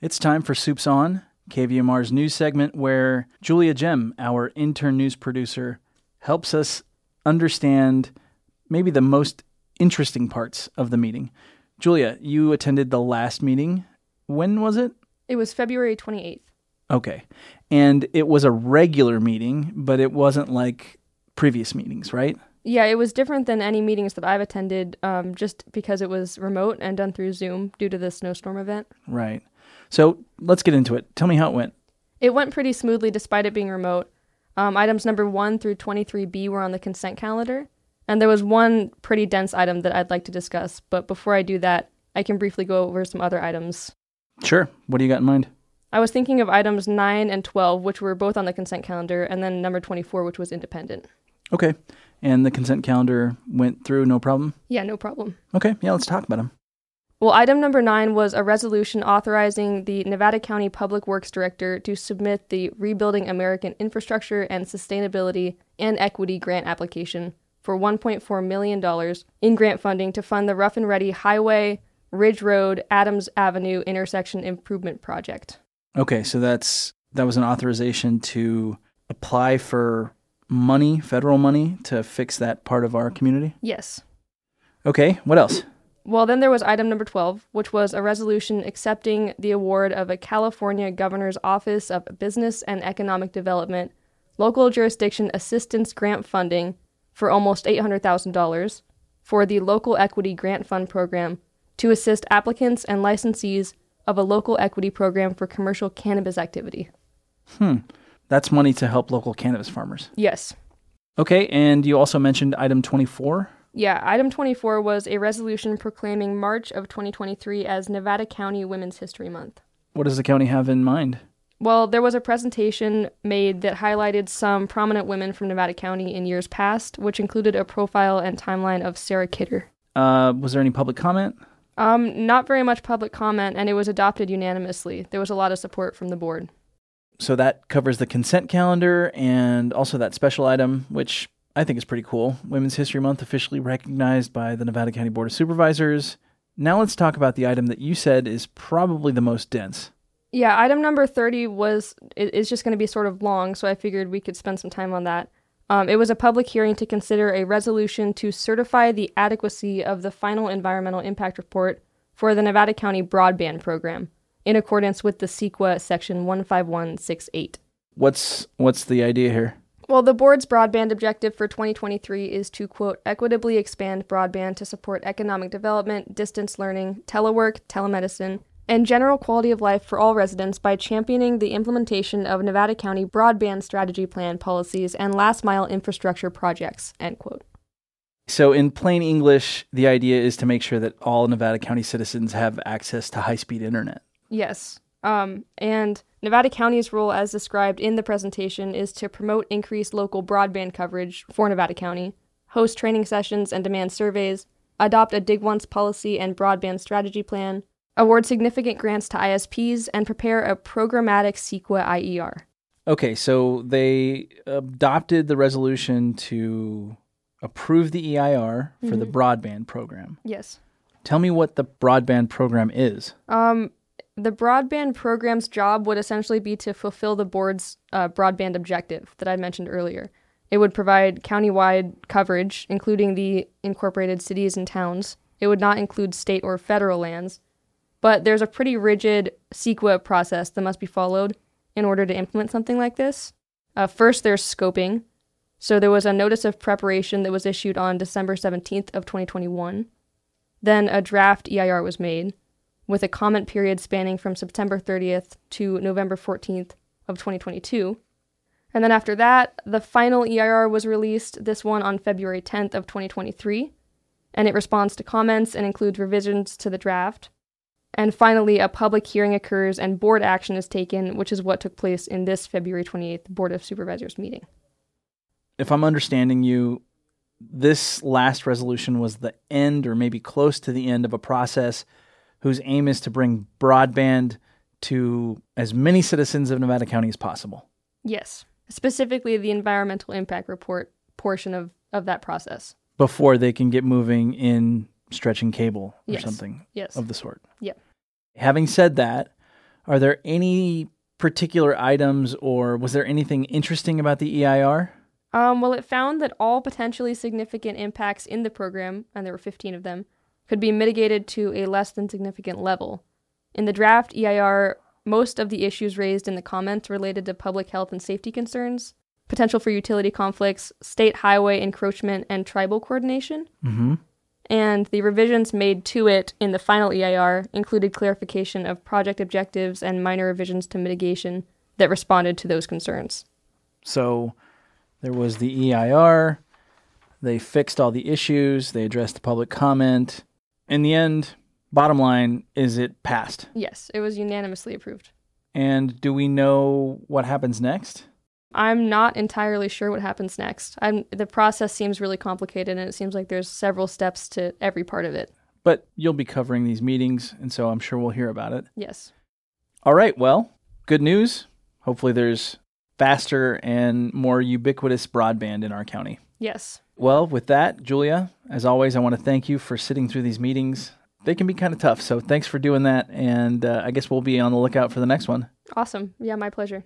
It's time for Soups On, KVMR's news segment where Julia Gem, our intern news producer, helps us understand maybe the most interesting parts of the meeting. Julia, you attended the last meeting. When was it? It was February 28th. Okay. And it was a regular meeting, but it wasn't like previous meetings, right? Yeah, it was different than any meetings that I've attended um, just because it was remote and done through Zoom due to the snowstorm event. Right. So let's get into it. Tell me how it went. It went pretty smoothly despite it being remote. Um, items number 1 through 23B were on the consent calendar, and there was one pretty dense item that I'd like to discuss, but before I do that, I can briefly go over some other items. Sure. What do you got in mind? I was thinking of items 9 and 12, which were both on the consent calendar, and then number 24, which was independent. Okay. And the consent calendar went through no problem? Yeah, no problem. Okay. Yeah, let's talk about them. Well, item number nine was a resolution authorizing the Nevada County Public Works Director to submit the Rebuilding American Infrastructure and Sustainability and Equity grant application for $1.4 million in grant funding to fund the Rough and Ready Highway, Ridge Road, Adams Avenue intersection improvement project. Okay, so that's that was an authorization to apply for money, federal money, to fix that part of our community. Yes. Okay, what else? Well, then there was item number 12, which was a resolution accepting the award of a California Governor's Office of Business and Economic Development local jurisdiction assistance grant funding for almost $800,000 for the Local Equity Grant Fund program to assist applicants and licensees of a local equity program for commercial cannabis activity. Hmm. That's money to help local cannabis farmers. Yes. Okay, and you also mentioned item 24. Yeah, item 24 was a resolution proclaiming March of 2023 as Nevada County Women's History Month. What does the county have in mind? Well, there was a presentation made that highlighted some prominent women from Nevada County in years past, which included a profile and timeline of Sarah Kidder. Uh, was there any public comment? Um, not very much public comment, and it was adopted unanimously. There was a lot of support from the board. So that covers the consent calendar and also that special item, which I think is pretty cool. Women's History Month officially recognized by the Nevada County Board of Supervisors. Now let's talk about the item that you said is probably the most dense. Yeah, item number 30 was is just going to be sort of long, so I figured we could spend some time on that. Um, it was a public hearing to consider a resolution to certify the adequacy of the final environmental impact report for the Nevada County Broadband Program in accordance with the CEQA section 15168. What's what's the idea here? Well, the board's broadband objective for 2023 is to, quote, equitably expand broadband to support economic development, distance learning, telework, telemedicine, and general quality of life for all residents by championing the implementation of Nevada County broadband strategy plan policies and last mile infrastructure projects, end quote. So, in plain English, the idea is to make sure that all Nevada County citizens have access to high speed internet. Yes. Um, and Nevada County's role, as described in the presentation, is to promote increased local broadband coverage for Nevada County, host training sessions and demand surveys, adopt a Dig Once policy and broadband strategy plan, award significant grants to ISPs, and prepare a programmatic CEQA IER. Okay, so they adopted the resolution to approve the EIR for mm-hmm. the broadband program. Yes. Tell me what the broadband program is. Um, the broadband program's job would essentially be to fulfill the board's uh, broadband objective that I mentioned earlier. It would provide countywide coverage, including the incorporated cities and towns. It would not include state or federal lands. But there's a pretty rigid CEQA process that must be followed in order to implement something like this. Uh, first, there's scoping. So there was a notice of preparation that was issued on December 17th of 2021. Then a draft EIR was made with a comment period spanning from September 30th to November 14th of 2022. And then after that, the final EIR was released, this one on February 10th of 2023, and it responds to comments and includes revisions to the draft. And finally, a public hearing occurs and board action is taken, which is what took place in this February 28th Board of Supervisors meeting. If I'm understanding you, this last resolution was the end or maybe close to the end of a process whose aim is to bring broadband to as many citizens of Nevada County as possible. Yes, specifically the environmental impact report portion of, of that process. Before they can get moving in stretching cable or yes. something yes. of the sort. Yep. Having said that, Are there any particular items or was there anything interesting about the EIR? Um, well, it found that all potentially significant impacts in the program, and there were 15 of them, could be mitigated to a less than significant level. In the draft EIR, most of the issues raised in the comments related to public health and safety concerns, potential for utility conflicts, state highway encroachment, and tribal coordination. Mm-hmm. And the revisions made to it in the final EIR included clarification of project objectives and minor revisions to mitigation that responded to those concerns. So there was the EIR. They fixed all the issues. They addressed the public comment. In the end, bottom line is it passed. Yes, it was unanimously approved. And do we know what happens next? I'm not entirely sure what happens next. I'm, the process seems really complicated, and it seems like there's several steps to every part of it. But you'll be covering these meetings, and so I'm sure we'll hear about it. Yes. All right, well, good news. Hopefully, there's faster and more ubiquitous broadband in our county. Yes. Well, with that, Julia, as always, I want to thank you for sitting through these meetings. They can be kind of tough, so thanks for doing that. And uh, I guess we'll be on the lookout for the next one. Awesome. Yeah, my pleasure.